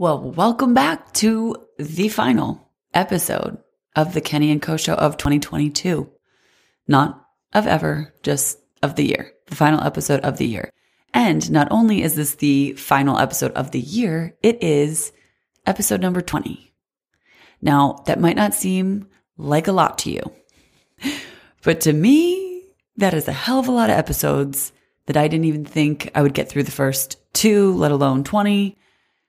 Well, welcome back to the final episode of the Kenny and Co show of 2022. Not of ever, just of the year, the final episode of the year. And not only is this the final episode of the year, it is episode number 20. Now, that might not seem like a lot to you, but to me, that is a hell of a lot of episodes that I didn't even think I would get through the first two, let alone 20.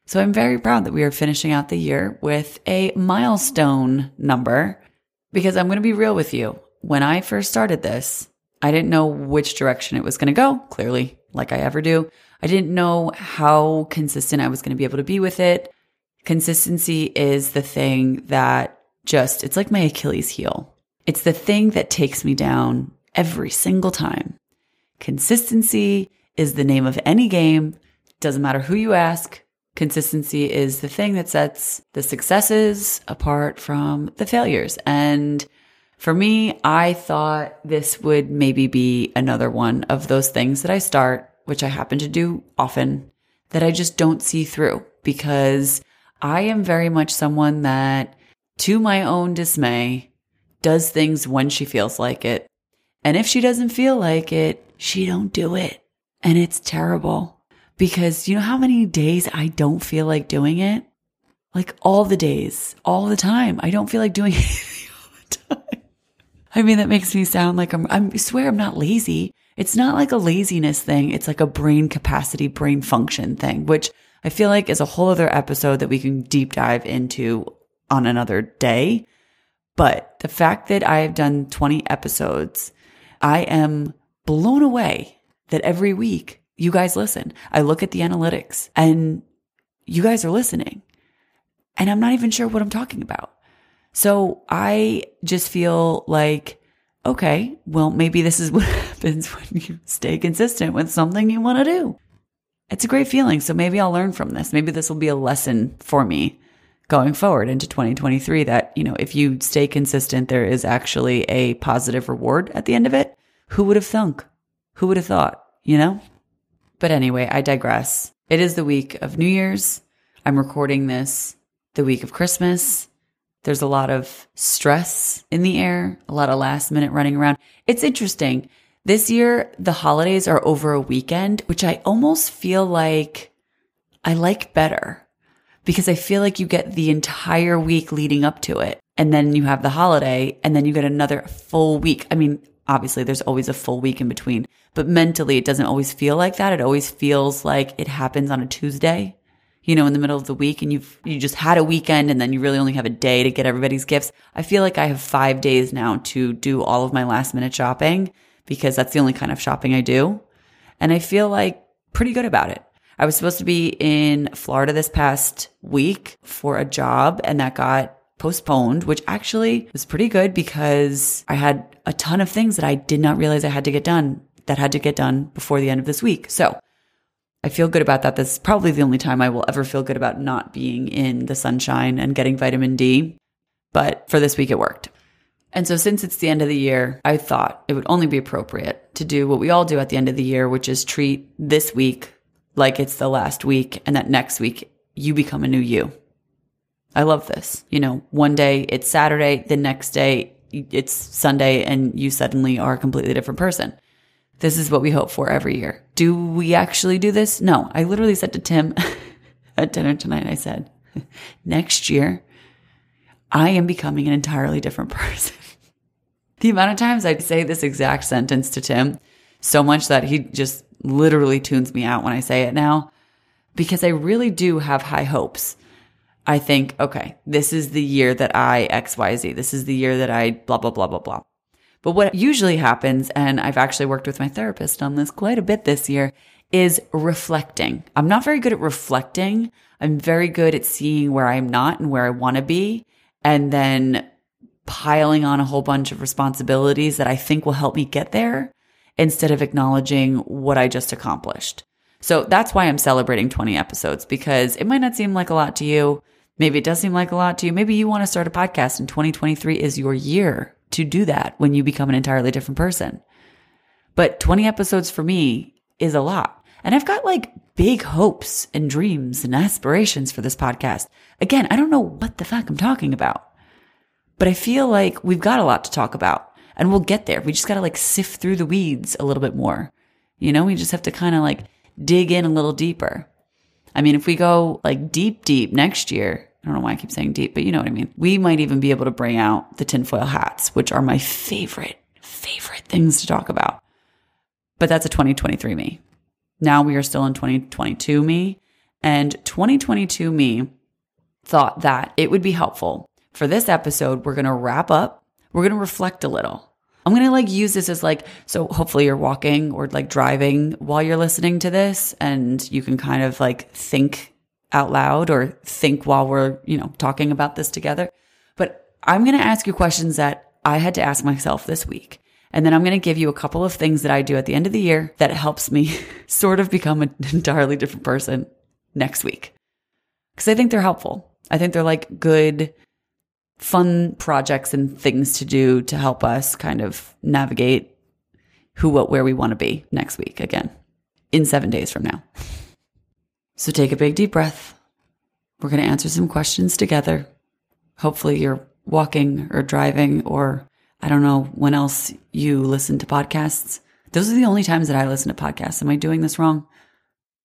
So I'm very proud that we are finishing out the year with a milestone number because I'm going to be real with you. When I first started this, I didn't know which direction it was going to go, clearly, like I ever do. I didn't know how consistent I was going to be able to be with it. Consistency is the thing that just, it's like my Achilles heel. It's the thing that takes me down every single time. Consistency is the name of any game. Doesn't matter who you ask. Consistency is the thing that sets the successes apart from the failures. And for me, I thought this would maybe be another one of those things that I start, which I happen to do often, that I just don't see through because I am very much someone that, to my own dismay, does things when she feels like it. And if she doesn't feel like it, she don't do it. And it's terrible because you know how many days I don't feel like doing it? Like all the days, all the time. I don't feel like doing it all the time. I mean, that makes me sound like I'm, I swear I'm not lazy. It's not like a laziness thing. It's like a brain capacity, brain function thing, which I feel like is a whole other episode that we can deep dive into on another day. But the fact that I have done 20 episodes, I am blown away that every week you guys listen. I look at the analytics and you guys are listening and I'm not even sure what I'm talking about. So I just feel like, okay, well, maybe this is what happens when you stay consistent with something you want to do. It's a great feeling. So maybe I'll learn from this. Maybe this will be a lesson for me going forward into 2023 that, you know, if you stay consistent, there is actually a positive reward at the end of it. Who would have thunk? Who would have thought, you know? But anyway, I digress. It is the week of New Year's. I'm recording this the week of Christmas. There's a lot of stress in the air, a lot of last minute running around. It's interesting. This year, the holidays are over a weekend, which I almost feel like I like better because I feel like you get the entire week leading up to it. And then you have the holiday and then you get another full week. I mean, obviously there's always a full week in between, but mentally it doesn't always feel like that. It always feels like it happens on a Tuesday, you know, in the middle of the week and you've, you just had a weekend and then you really only have a day to get everybody's gifts. I feel like I have five days now to do all of my last minute shopping because that's the only kind of shopping I do. And I feel like pretty good about it. I was supposed to be in Florida this past week for a job and that got postponed, which actually was pretty good because I had a ton of things that I did not realize I had to get done that had to get done before the end of this week. So I feel good about that. This is probably the only time I will ever feel good about not being in the sunshine and getting vitamin D. But for this week, it worked. And so, since it's the end of the year, I thought it would only be appropriate to do what we all do at the end of the year, which is treat this week like it's the last week and that next week you become a new you. I love this. You know, one day it's Saturday, the next day it's Sunday, and you suddenly are a completely different person. This is what we hope for every year. Do we actually do this? No. I literally said to Tim at dinner tonight, I said, next year, I am becoming an entirely different person. the amount of times I say this exact sentence to Tim, so much that he just literally tunes me out when I say it now, because I really do have high hopes I think, okay, this is the year that I XYZ. This is the year that I blah, blah, blah, blah, blah. But what usually happens, and I've actually worked with my therapist on this quite a bit this year, is reflecting. I'm not very good at reflecting. I'm very good at seeing where I'm not and where I want to be, and then piling on a whole bunch of responsibilities that I think will help me get there instead of acknowledging what I just accomplished. So that's why I'm celebrating 20 episodes because it might not seem like a lot to you. Maybe it does seem like a lot to you. Maybe you want to start a podcast and 2023 is your year to do that when you become an entirely different person. But 20 episodes for me is a lot. And I've got like big hopes and dreams and aspirations for this podcast. Again, I don't know what the fuck I'm talking about, but I feel like we've got a lot to talk about and we'll get there. We just got to like sift through the weeds a little bit more. You know, we just have to kind of like dig in a little deeper. I mean, if we go like deep, deep next year, I don't know why I keep saying deep, but you know what I mean. We might even be able to bring out the tinfoil hats, which are my favorite, favorite things to talk about. But that's a 2023 me. Now we are still in 2022 me. And 2022 me thought that it would be helpful for this episode. We're going to wrap up. We're going to reflect a little. I'm going to like use this as like, so hopefully you're walking or like driving while you're listening to this and you can kind of like think out loud or think while we're, you know, talking about this together. But I'm going to ask you questions that I had to ask myself this week. And then I'm going to give you a couple of things that I do at the end of the year that helps me sort of become an entirely different person next week. Cause I think they're helpful. I think they're like good, fun projects and things to do to help us kind of navigate who, what, where we want to be next week again in seven days from now. So take a big deep breath. We're going to answer some questions together. Hopefully you're walking or driving or I don't know when else you listen to podcasts. Those are the only times that I listen to podcasts. Am I doing this wrong?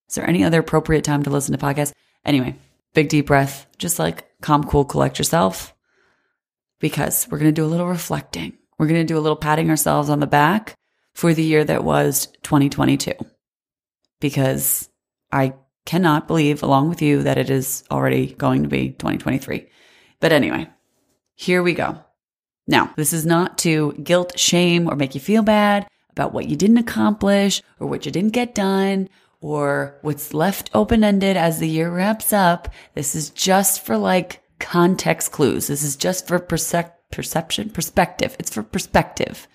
Is there any other appropriate time to listen to podcasts? Anyway, big deep breath, just like calm, cool, collect yourself because we're going to do a little reflecting. We're going to do a little patting ourselves on the back for the year that was 2022 because I cannot believe along with you that it is already going to be 2023. But anyway, here we go. Now, this is not to guilt, shame, or make you feel bad about what you didn't accomplish or what you didn't get done or what's left open ended as the year wraps up. This is just for like context clues. This is just for perce- perception, perspective. It's for perspective.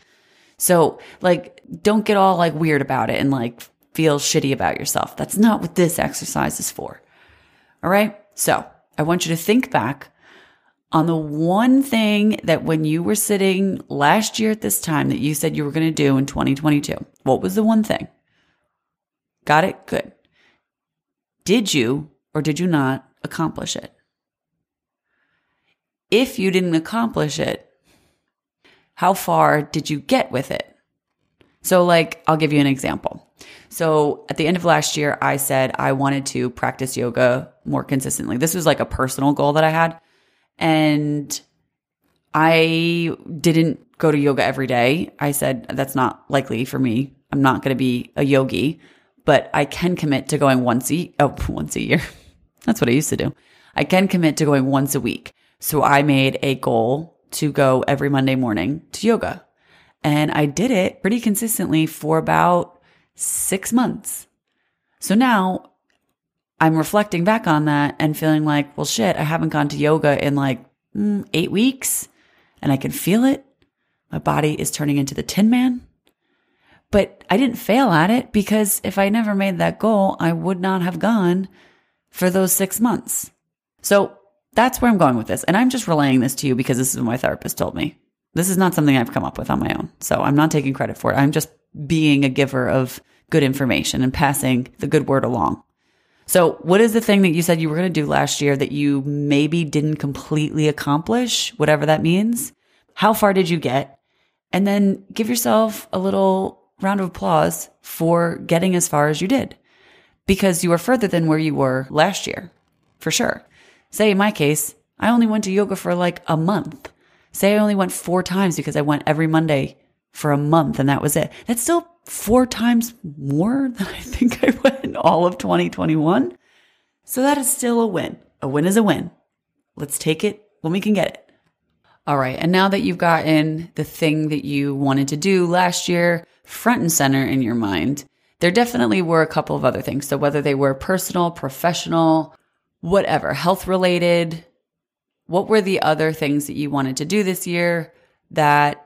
So like, don't get all like weird about it and like feel shitty about yourself. That's not what this exercise is for. All right. So I want you to think back on the one thing that when you were sitting last year at this time that you said you were going to do in 2022, what was the one thing? Got it? Good. Did you or did you not accomplish it? If you didn't accomplish it, how far did you get with it? So, like, I'll give you an example. So, at the end of last year, I said I wanted to practice yoga more consistently. This was like a personal goal that I had. And I didn't go to yoga every day. I said, that's not likely for me. I'm not going to be a yogi, but I can commit to going once a, oh, once a year. that's what I used to do. I can commit to going once a week. So I made a goal to go every Monday morning to yoga. And I did it pretty consistently for about six months. So now I'm reflecting back on that and feeling like, well, shit, I haven't gone to yoga in like mm, eight weeks and I can feel it. My body is turning into the tin man. But I didn't fail at it because if I never made that goal, I would not have gone for those six months. So that's where I'm going with this. And I'm just relaying this to you because this is what my therapist told me. This is not something I've come up with on my own. So I'm not taking credit for it. I'm just being a giver of good information and passing the good word along. So, what is the thing that you said you were going to do last year that you maybe didn't completely accomplish, whatever that means? How far did you get? And then give yourself a little round of applause for getting as far as you did because you were further than where you were last year, for sure. Say in my case, I only went to yoga for like a month. Say I only went four times because I went every Monday for a month and that was it. That's still four times more than I think I went all of 2021. So that is still a win. A win is a win. Let's take it when we can get it. All right. And now that you've gotten the thing that you wanted to do last year front and center in your mind, there definitely were a couple of other things. So whether they were personal, professional, whatever, health related, what were the other things that you wanted to do this year that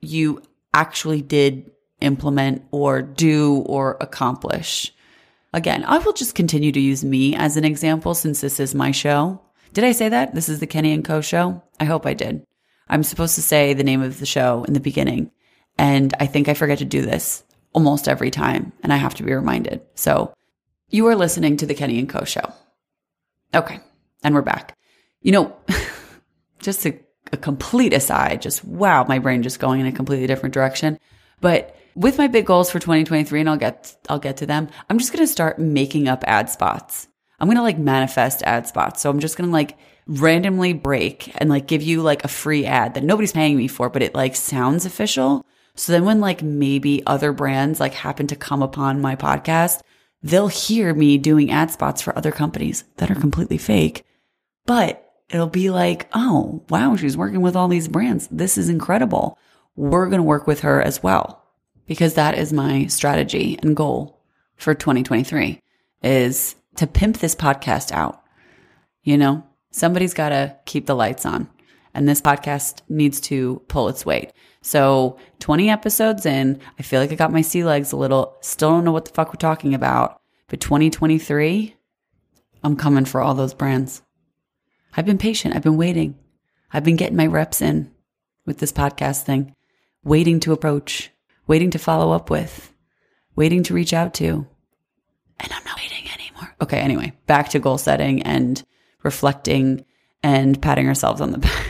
you actually did implement or do or accomplish. Again, I will just continue to use me as an example since this is my show. Did I say that? This is the Kenny and Co show? I hope I did. I'm supposed to say the name of the show in the beginning. And I think I forget to do this almost every time and I have to be reminded. So You are listening to the Kenny and Co show. Okay. And we're back. You know, just a, a complete aside, just wow, my brain just going in a completely different direction. But with my big goals for 2023, and I'll get, I'll get to them, I'm just going to start making up ad spots. I'm going to like manifest ad spots. So I'm just going to like randomly break and like give you like a free ad that nobody's paying me for, but it like sounds official. So then when like maybe other brands like happen to come upon my podcast, they'll hear me doing ad spots for other companies that are completely fake, but it'll be like, oh, wow, she's working with all these brands. This is incredible. We're going to work with her as well because that is my strategy and goal for 2023 is to pimp this podcast out. You know, somebody's got to keep the lights on and this podcast needs to pull its weight. So 20 episodes in, I feel like I got my sea legs a little, still don't know what the fuck we're talking about. But 2023, I'm coming for all those brands. I've been patient. I've been waiting. I've been getting my reps in with this podcast thing, waiting to approach, waiting to follow up with, waiting to reach out to. And I'm not waiting anymore. Okay, anyway, back to goal setting and reflecting and patting ourselves on the back.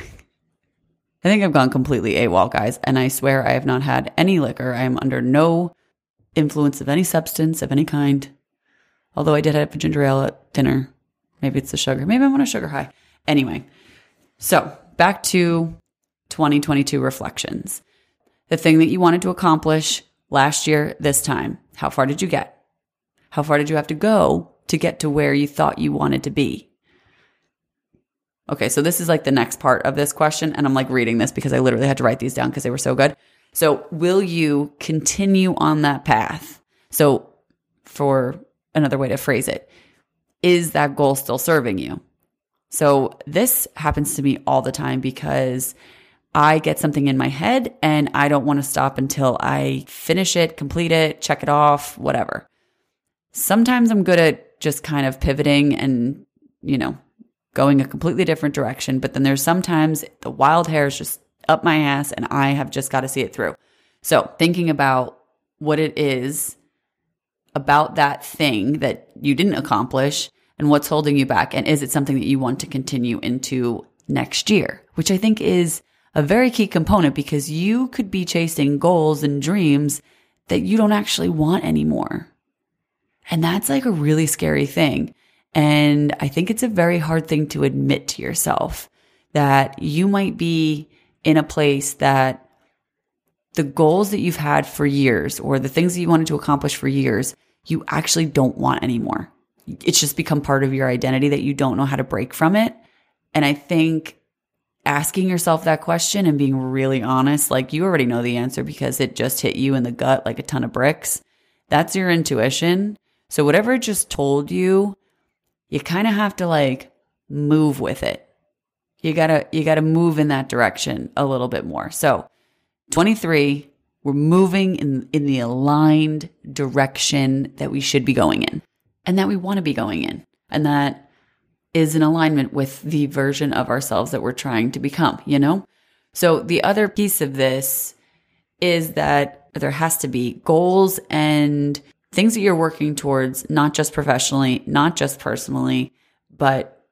I think I've gone completely AWOL, guys, and I swear I have not had any liquor. I am under no influence of any substance of any kind. Although I did have a ginger ale at dinner. Maybe it's the sugar. Maybe I'm on a sugar high. Anyway, so back to 2022 reflections. The thing that you wanted to accomplish last year, this time, how far did you get? How far did you have to go to get to where you thought you wanted to be? Okay, so this is like the next part of this question. And I'm like reading this because I literally had to write these down because they were so good. So, will you continue on that path? So, for another way to phrase it, is that goal still serving you? So, this happens to me all the time because I get something in my head and I don't want to stop until I finish it, complete it, check it off, whatever. Sometimes I'm good at just kind of pivoting and, you know, going a completely different direction. But then there's sometimes the wild hair is just up my ass and I have just got to see it through. So thinking about what it is about that thing that you didn't accomplish and what's holding you back. And is it something that you want to continue into next year? Which I think is a very key component because you could be chasing goals and dreams that you don't actually want anymore. And that's like a really scary thing. And I think it's a very hard thing to admit to yourself that you might be in a place that the goals that you've had for years or the things that you wanted to accomplish for years, you actually don't want anymore. It's just become part of your identity that you don't know how to break from it. And I think asking yourself that question and being really honest, like you already know the answer because it just hit you in the gut like a ton of bricks. That's your intuition. So whatever it just told you, you kind of have to like move with it. You gotta, you gotta move in that direction a little bit more. So 23, we're moving in, in the aligned direction that we should be going in and that we want to be going in. And that is in alignment with the version of ourselves that we're trying to become, you know? So the other piece of this is that there has to be goals and things that you're working towards, not just professionally, not just personally, but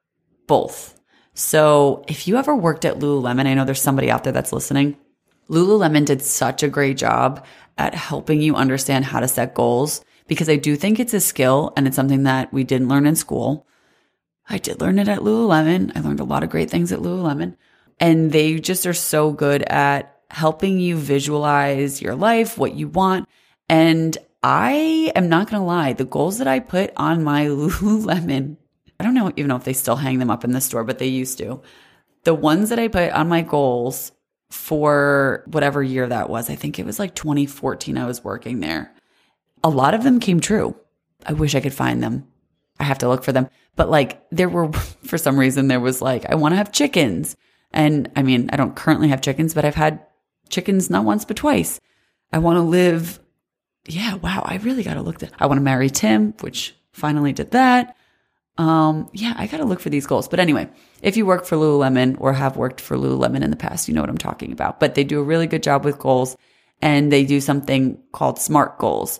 both. So if you ever worked at Lululemon, I know there's somebody out there that's listening. Lululemon did such a great job at helping you understand how to set goals because I do think it's a skill and it's something that we didn't learn in school. I did learn it at Lululemon. I learned a lot of great things at Lululemon and they just are so good at helping you visualize your life, what you want. And I am not going to lie. The goals that I put on my Lululemon, I don't know even know if they still hang them up in the store, but they used to. The ones that I put on my goals for whatever year that was, I think it was like 2014, I was working there. A lot of them came true. I wish I could find them. I have to look for them. But like there were, for some reason, there was like, I want to have chickens. And I mean, I don't currently have chickens, but I've had chickens not once, but twice. I want to live yeah, wow, I really got to look that. I want to marry Tim, which finally did that. Um, yeah, I got to look for these goals. But anyway, if you work for Lululemon or have worked for Lululemon in the past, you know what I'm talking about. But they do a really good job with goals and they do something called SMART goals.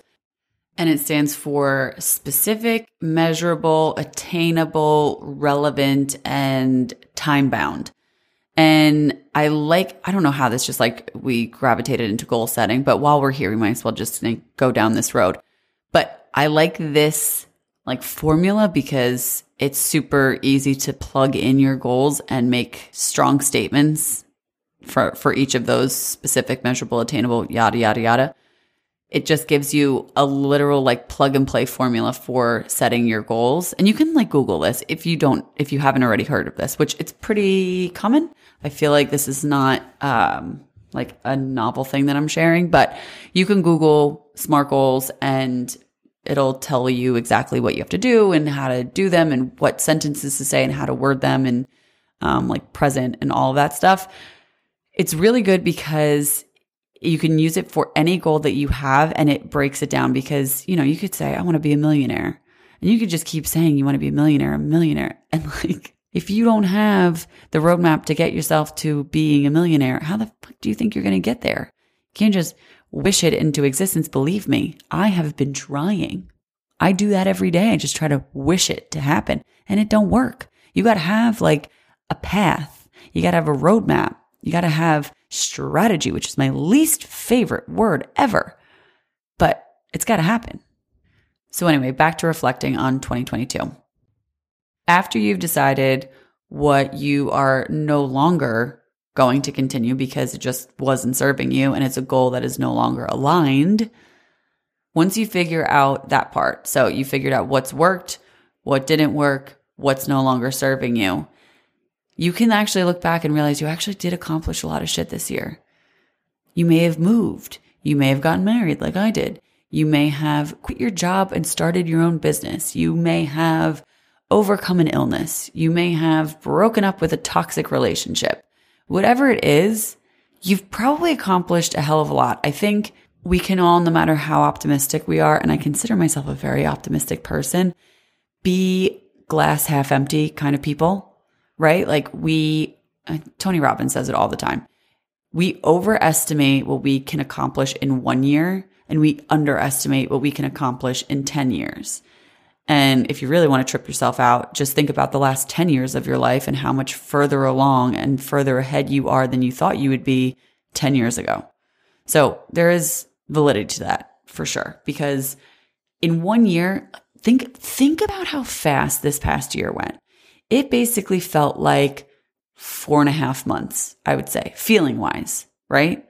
And it stands for specific, measurable, attainable, relevant, and time bound. And I like, I don't know how this just like we gravitated into goal setting, but while we're here, we might as well just go down this road. But I like this like formula because it's super easy to plug in your goals and make strong statements for, for each of those specific, measurable, attainable, yada, yada, yada. It just gives you a literal like plug and play formula for setting your goals. And you can like Google this if you don't, if you haven't already heard of this, which it's pretty common. I feel like this is not, um, like a novel thing that I'm sharing, but you can Google SMART goals and it'll tell you exactly what you have to do and how to do them and what sentences to say and how to word them and um, like present and all that stuff. It's really good because you can use it for any goal that you have and it breaks it down because, you know, you could say, I want to be a millionaire. And you could just keep saying you want to be a millionaire, a millionaire. And like, if you don't have the roadmap to get yourself to being a millionaire, how the fuck do you think you're going to get there? You can't just wish it into existence. Believe me, I have been trying. I do that every day. I just try to wish it to happen and it don't work. You got to have like a path. You got to have a roadmap. You got to have strategy, which is my least favorite word ever, but it's got to happen. So anyway, back to reflecting on 2022. After you've decided what you are no longer going to continue because it just wasn't serving you and it's a goal that is no longer aligned. Once you figure out that part, so you figured out what's worked, what didn't work, what's no longer serving you, you can actually look back and realize you actually did accomplish a lot of shit this year. You may have moved. You may have gotten married like I did. You may have quit your job and started your own business. You may have overcome an illness. You may have broken up with a toxic relationship whatever it is, you've probably accomplished a hell of a lot. I think we can all, no matter how optimistic we are, and I consider myself a very optimistic person, be glass half empty kind of people, right? Like we, uh, Tony Robbins says it all the time. We overestimate what we can accomplish in one year and we underestimate what we can accomplish in 10 years. And if you really want to trip yourself out, just think about the last 10 years of your life and how much further along and further ahead you are than you thought you would be 10 years ago. So there is validity to that for sure. Because in one year, think, think about how fast this past year went. It basically felt like four and a half months, I would say, feeling wise, right?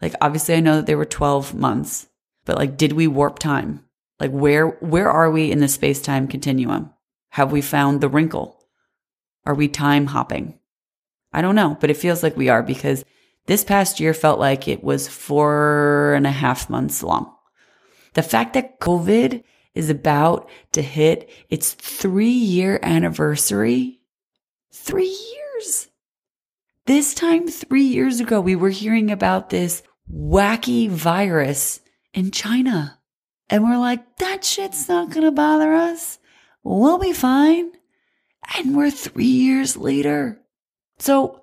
Like obviously I know that there were 12 months, but like, did we warp time? Like where where are we in the space-time continuum? Have we found the wrinkle? Are we time hopping? I don't know, but it feels like we are because this past year felt like it was four and a half months long. The fact that COVID is about to hit its three year anniversary, three years. This time, three years ago, we were hearing about this wacky virus in China. And we're like, that shit's not going to bother us. We'll be fine. And we're three years later. So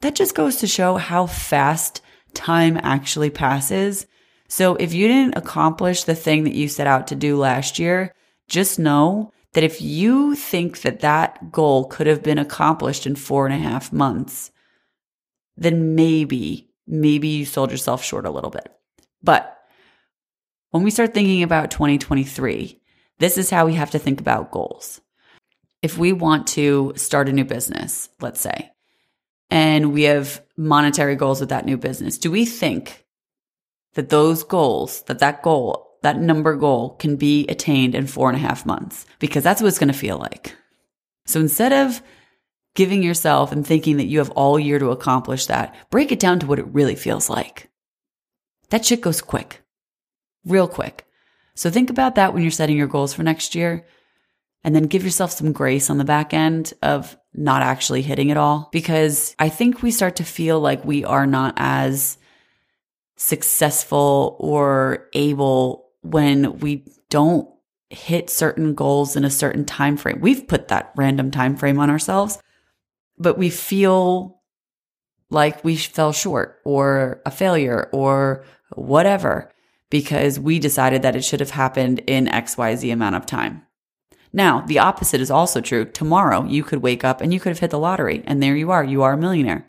that just goes to show how fast time actually passes. So if you didn't accomplish the thing that you set out to do last year, just know that if you think that that goal could have been accomplished in four and a half months, then maybe, maybe you sold yourself short a little bit. But when we start thinking about 2023, this is how we have to think about goals. If we want to start a new business, let's say, and we have monetary goals with that new business, do we think that those goals, that that goal, that number goal can be attained in four and a half months? Because that's what it's going to feel like. So instead of giving yourself and thinking that you have all year to accomplish that, break it down to what it really feels like. That shit goes quick real quick. So think about that when you're setting your goals for next year and then give yourself some grace on the back end of not actually hitting it all because I think we start to feel like we are not as successful or able when we don't hit certain goals in a certain time frame. We've put that random time frame on ourselves, but we feel like we fell short or a failure or whatever because we decided that it should have happened in XYZ amount of time. Now, the opposite is also true. Tomorrow, you could wake up and you could have hit the lottery, and there you are. You are a millionaire.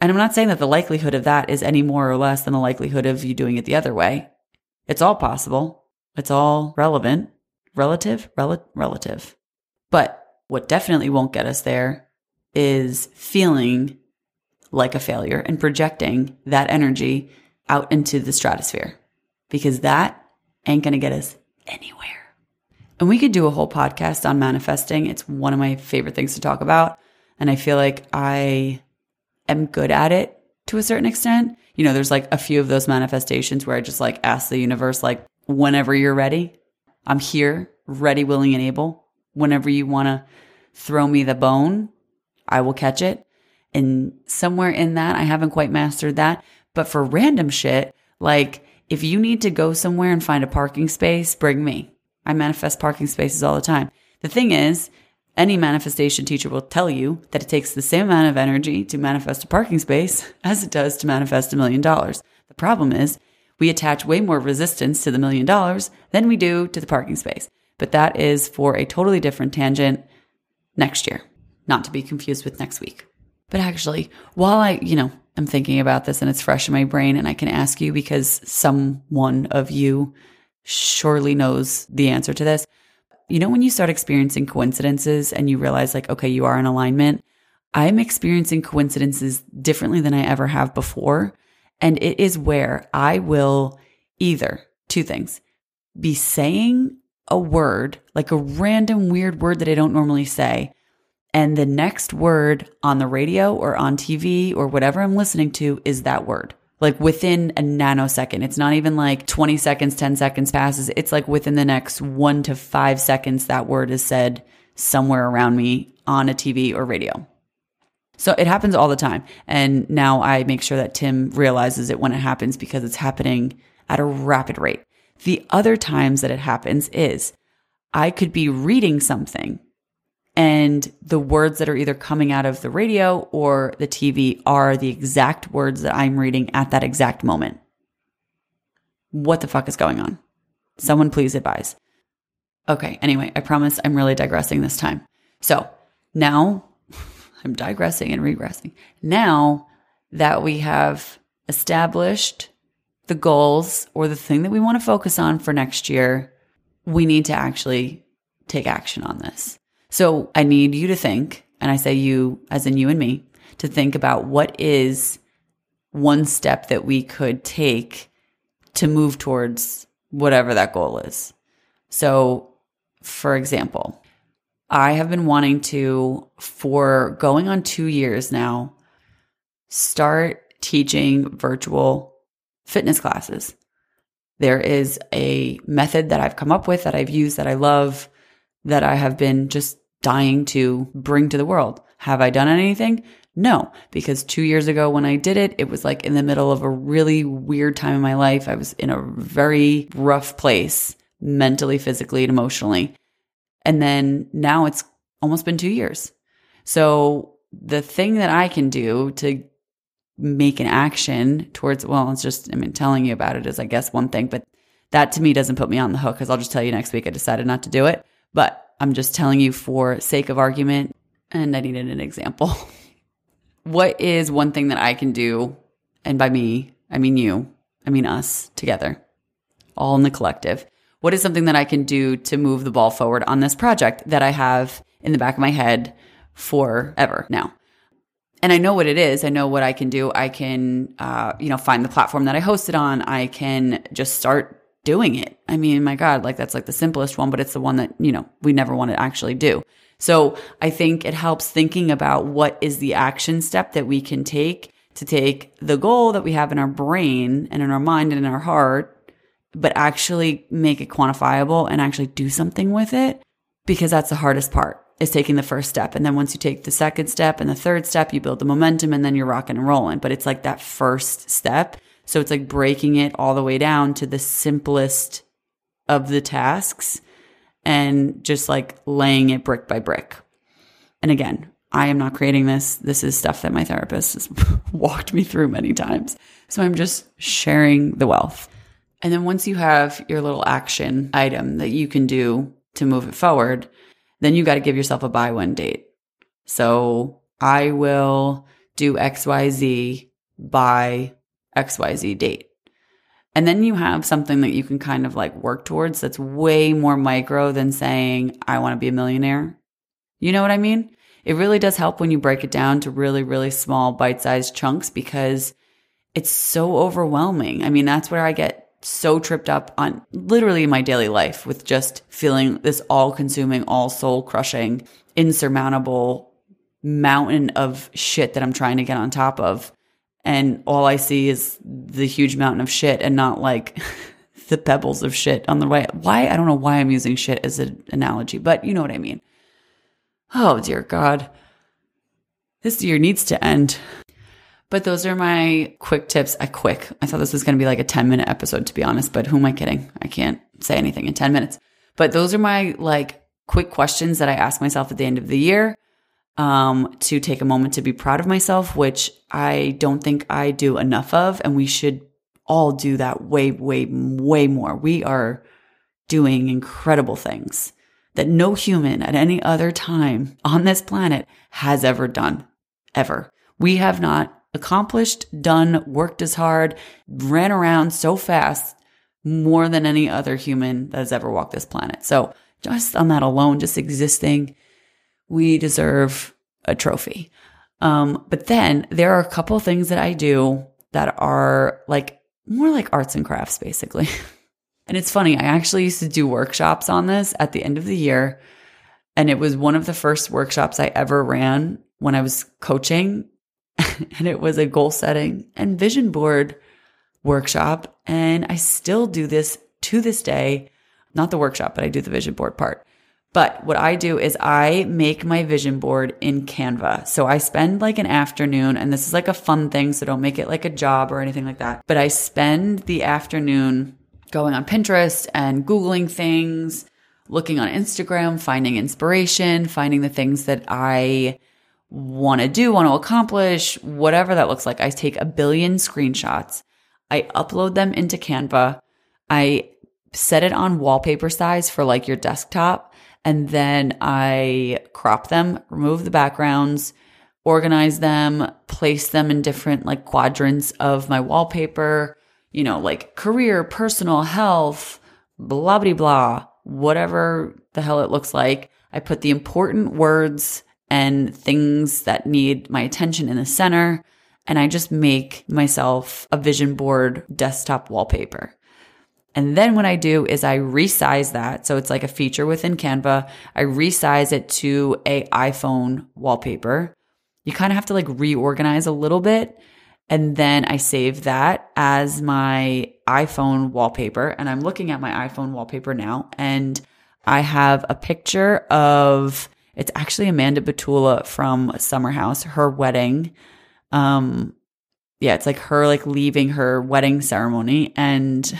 And I'm not saying that the likelihood of that is any more or less than the likelihood of you doing it the other way. It's all possible. It's all relevant, relative, rel- relative. But what definitely won't get us there is feeling like a failure and projecting that energy out into the stratosphere because that ain't going to get us anywhere. And we could do a whole podcast on manifesting. It's one of my favorite things to talk about. And I feel like I am good at it to a certain extent. You know, there's like a few of those manifestations where I just like ask the universe, like, whenever you're ready, I'm here, ready, willing, and able. Whenever you want to throw me the bone, I will catch it. And somewhere in that, I haven't quite mastered that. But for random shit, like if you need to go somewhere and find a parking space, bring me. I manifest parking spaces all the time. The thing is, any manifestation teacher will tell you that it takes the same amount of energy to manifest a parking space as it does to manifest a million dollars. The problem is we attach way more resistance to the million dollars than we do to the parking space. But that is for a totally different tangent next year, not to be confused with next week. But actually, while I, you know, I'm thinking about this and it's fresh in my brain and I can ask you because someone of you surely knows the answer to this. You know, when you start experiencing coincidences and you realize, like, okay, you are in alignment, I'm experiencing coincidences differently than I ever have before. And it is where I will either two things be saying a word, like a random weird word that I don't normally say. And the next word on the radio or on TV or whatever I'm listening to is that word like within a nanosecond. It's not even like 20 seconds, 10 seconds passes. It's like within the next one to five seconds, that word is said somewhere around me on a TV or radio. So it happens all the time. And now I make sure that Tim realizes it when it happens because it's happening at a rapid rate. The other times that it happens is I could be reading something and the words that are either coming out of the radio or the TV are the exact words that I'm reading at that exact moment. What the fuck is going on? Someone please advise. Okay, anyway, I promise I'm really digressing this time. So now I'm digressing and regressing. Now that we have established the goals or the thing that we want to focus on for next year, we need to actually take action on this. So I need you to think, and I say you as in you and me, to think about what is one step that we could take to move towards whatever that goal is. So, for example, I have been wanting to, for going on two years now, start teaching virtual fitness classes. There is a method that I've come up with that I've used that I love that I have been just dying to bring to the world. Have I done anything? No, because two years ago when I did it, it was like in the middle of a really weird time in my life. I was in a very rough place mentally, physically, and emotionally. And then now it's almost been two years. So the thing that I can do to make an action towards, well, it's just, I mean, telling you about it is, I guess, one thing, but that to me doesn't put me on the hook because I'll just tell you next week I decided not to do it. But I'm just telling you for sake of argument, and I needed an example. what is one thing that I can do? And by me, I mean you, I mean us together, all in the collective. What is something that I can do to move the ball forward on this project that I have in the back of my head forever now? and I know what it is. I know what I can do. I can, uh, you know, find the platform that I hosted on. I can just start doing it. I mean, my God, like that's like the simplest one, but it's the one that, you know, we never want to actually do. So I think it helps thinking about what is the action step that we can take to take the goal that we have in our brain and in our mind and in our heart, but actually make it quantifiable and actually do something with it because that's the hardest part is taking the first step. And then once you take the second step and the third step, you build the momentum and then you're rocking and rolling. But it's like that first step so it's like breaking it all the way down to the simplest of the tasks and just like laying it brick by brick. And again, I am not creating this. This is stuff that my therapist has walked me through many times. So I'm just sharing the wealth. And then once you have your little action item that you can do to move it forward, then you got to give yourself a buy one date. So I will do XYZ by XYZ date. And then you have something that you can kind of like work towards that's way more micro than saying, I want to be a millionaire. You know what I mean? It really does help when you break it down to really, really small bite sized chunks because it's so overwhelming. I mean, that's where I get so tripped up on literally my daily life with just feeling this all consuming, all soul crushing, insurmountable mountain of shit that I'm trying to get on top of. And all I see is the huge mountain of shit and not like the pebbles of shit on the way. Why? I don't know why I'm using shit as an analogy, but you know what I mean. Oh, dear God. This year needs to end. But those are my quick tips. A quick. I thought this was going to be like a 10 minute episode, to be honest, but who am I kidding? I can't say anything in 10 minutes. But those are my like quick questions that I ask myself at the end of the year um, to take a moment to be proud of myself, which I don't think I do enough of. And we should all do that way, way, way more. We are doing incredible things that no human at any other time on this planet has ever done, ever. We have not accomplished, done, worked as hard, ran around so fast more than any other human that has ever walked this planet. So just on that alone, just existing, we deserve a trophy. Um, but then there are a couple things that I do that are like more like arts and crafts, basically. and it's funny, I actually used to do workshops on this at the end of the year. And it was one of the first workshops I ever ran when I was coaching and it was a goal setting and vision board workshop. And I still do this to this day, not the workshop, but I do the vision board part. But what I do is I make my vision board in Canva. So I spend like an afternoon, and this is like a fun thing. So don't make it like a job or anything like that. But I spend the afternoon going on Pinterest and Googling things, looking on Instagram, finding inspiration, finding the things that I want to do, want to accomplish, whatever that looks like. I take a billion screenshots. I upload them into Canva. I set it on wallpaper size for like your desktop. And then I crop them, remove the backgrounds, organize them, place them in different like quadrants of my wallpaper, you know, like career, personal, health, blah, blah, blah, whatever the hell it looks like. I put the important words and things that need my attention in the center. And I just make myself a vision board desktop wallpaper. And then what I do is I resize that. So it's like a feature within Canva. I resize it to a iPhone wallpaper. You kind of have to like reorganize a little bit. And then I save that as my iPhone wallpaper. And I'm looking at my iPhone wallpaper now and I have a picture of it's actually Amanda Batula from Summer House, her wedding. Um, yeah, it's like her like leaving her wedding ceremony. And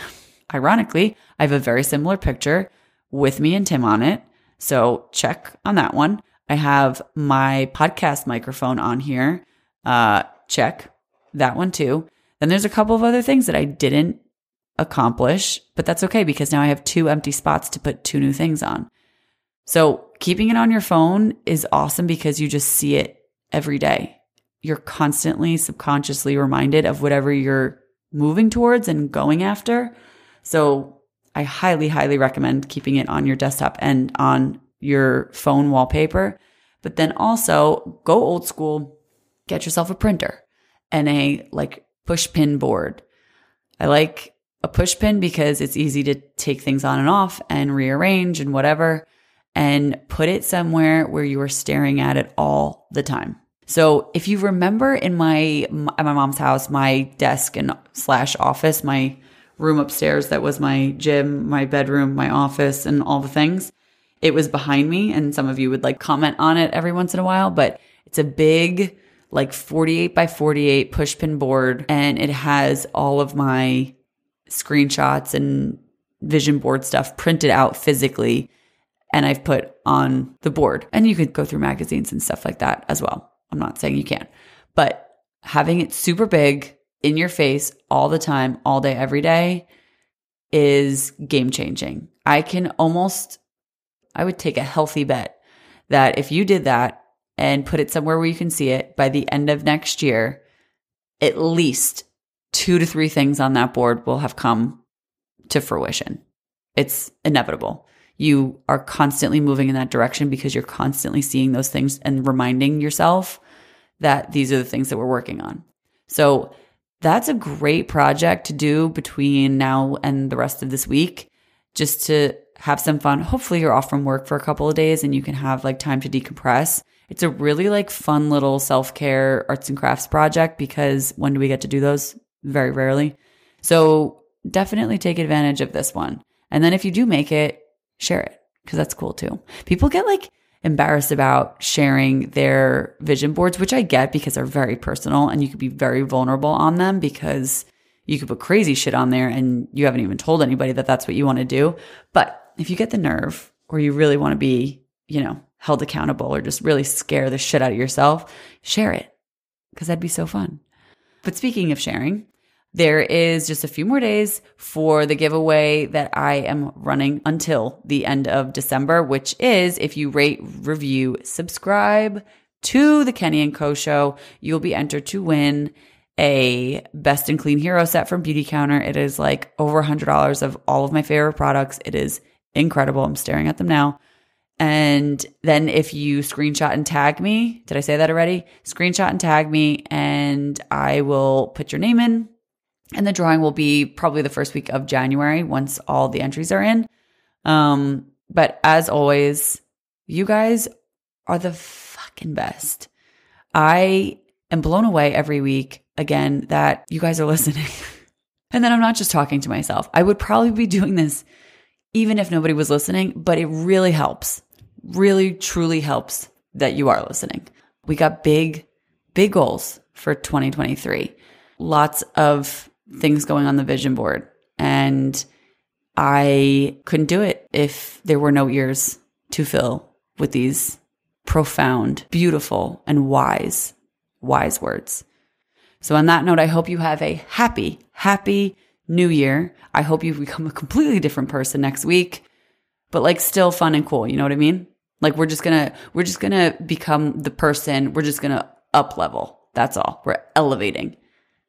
ironically, I have a very similar picture with me and Tim on it. So check on that one. I have my podcast microphone on here. Uh, check that one too. Then there's a couple of other things that I didn't accomplish, but that's okay because now I have two empty spots to put two new things on. So keeping it on your phone is awesome because you just see it every day. You're constantly subconsciously reminded of whatever you're moving towards and going after. So I highly, highly recommend keeping it on your desktop and on your phone wallpaper. But then also go old school, get yourself a printer and a like push pin board. I like a push pin because it's easy to take things on and off and rearrange and whatever and put it somewhere where you are staring at it all the time. So if you remember in my at my mom's house, my desk and slash office, my room upstairs that was my gym, my bedroom, my office, and all the things. It was behind me, and some of you would like comment on it every once in a while, but it's a big, like 48 by 48 pushpin board, and it has all of my screenshots and vision board stuff printed out physically and I've put on the board. And you could go through magazines and stuff like that as well. I'm not saying you can't, but having it super big in your face all the time, all day, every day is game changing. I can almost, I would take a healthy bet that if you did that and put it somewhere where you can see it by the end of next year, at least two to three things on that board will have come to fruition. It's inevitable. You are constantly moving in that direction because you're constantly seeing those things and reminding yourself that these are the things that we're working on. So that's a great project to do between now and the rest of this week, just to have some fun. Hopefully you're off from work for a couple of days and you can have like time to decompress. It's a really like fun little self-care arts and crafts project because when do we get to do those? Very rarely. So definitely take advantage of this one. And then if you do make it, share it because that's cool too. People get like embarrassed about sharing their vision boards, which I get because they're very personal and you could be very vulnerable on them because you could put crazy shit on there and you haven't even told anybody that that's what you want to do. But if you get the nerve or you really want to be, you know, held accountable or just really scare the shit out of yourself, share it because that'd be so fun. But speaking of sharing, there is just a few more days for the giveaway that I am running until the end of December, which is if you rate, review, subscribe to the Kenny and Co show, you'll be entered to win a Best in Clean hero set from Beautycounter. It is like over a hundred dollars of all of my favorite products. It is incredible. I'm staring at them now. And then if you screenshot and tag me, did I say that already? Screenshot and tag me and I will put your name in and the drawing will be probably the first week of January once all the entries are in. Um, but as always, you guys are the fucking best. I am blown away every week again that you guys are listening. and then I'm not just talking to myself. I would probably be doing this even if nobody was listening, but it really helps. Really, truly helps that you are listening. We got big, big goals for 2023. Lots of things going on the vision board. And I couldn't do it if there were no ears to fill with these profound, beautiful, and wise, wise words. So, on that note, I hope you have a happy, happy new year. I hope you become a completely different person next week, but like still fun and cool. You know what I mean? Like we're just gonna, we're just gonna become the person. We're just gonna up level. That's all. We're elevating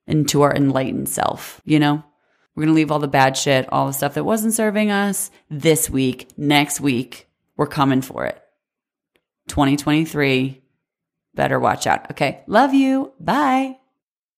into our enlightened self, you know? We're going to leave all the bad shit, all the stuff that wasn't serving us this week, next week. We're coming for it. 2023. Better watch out. Okay. Love you. Bye.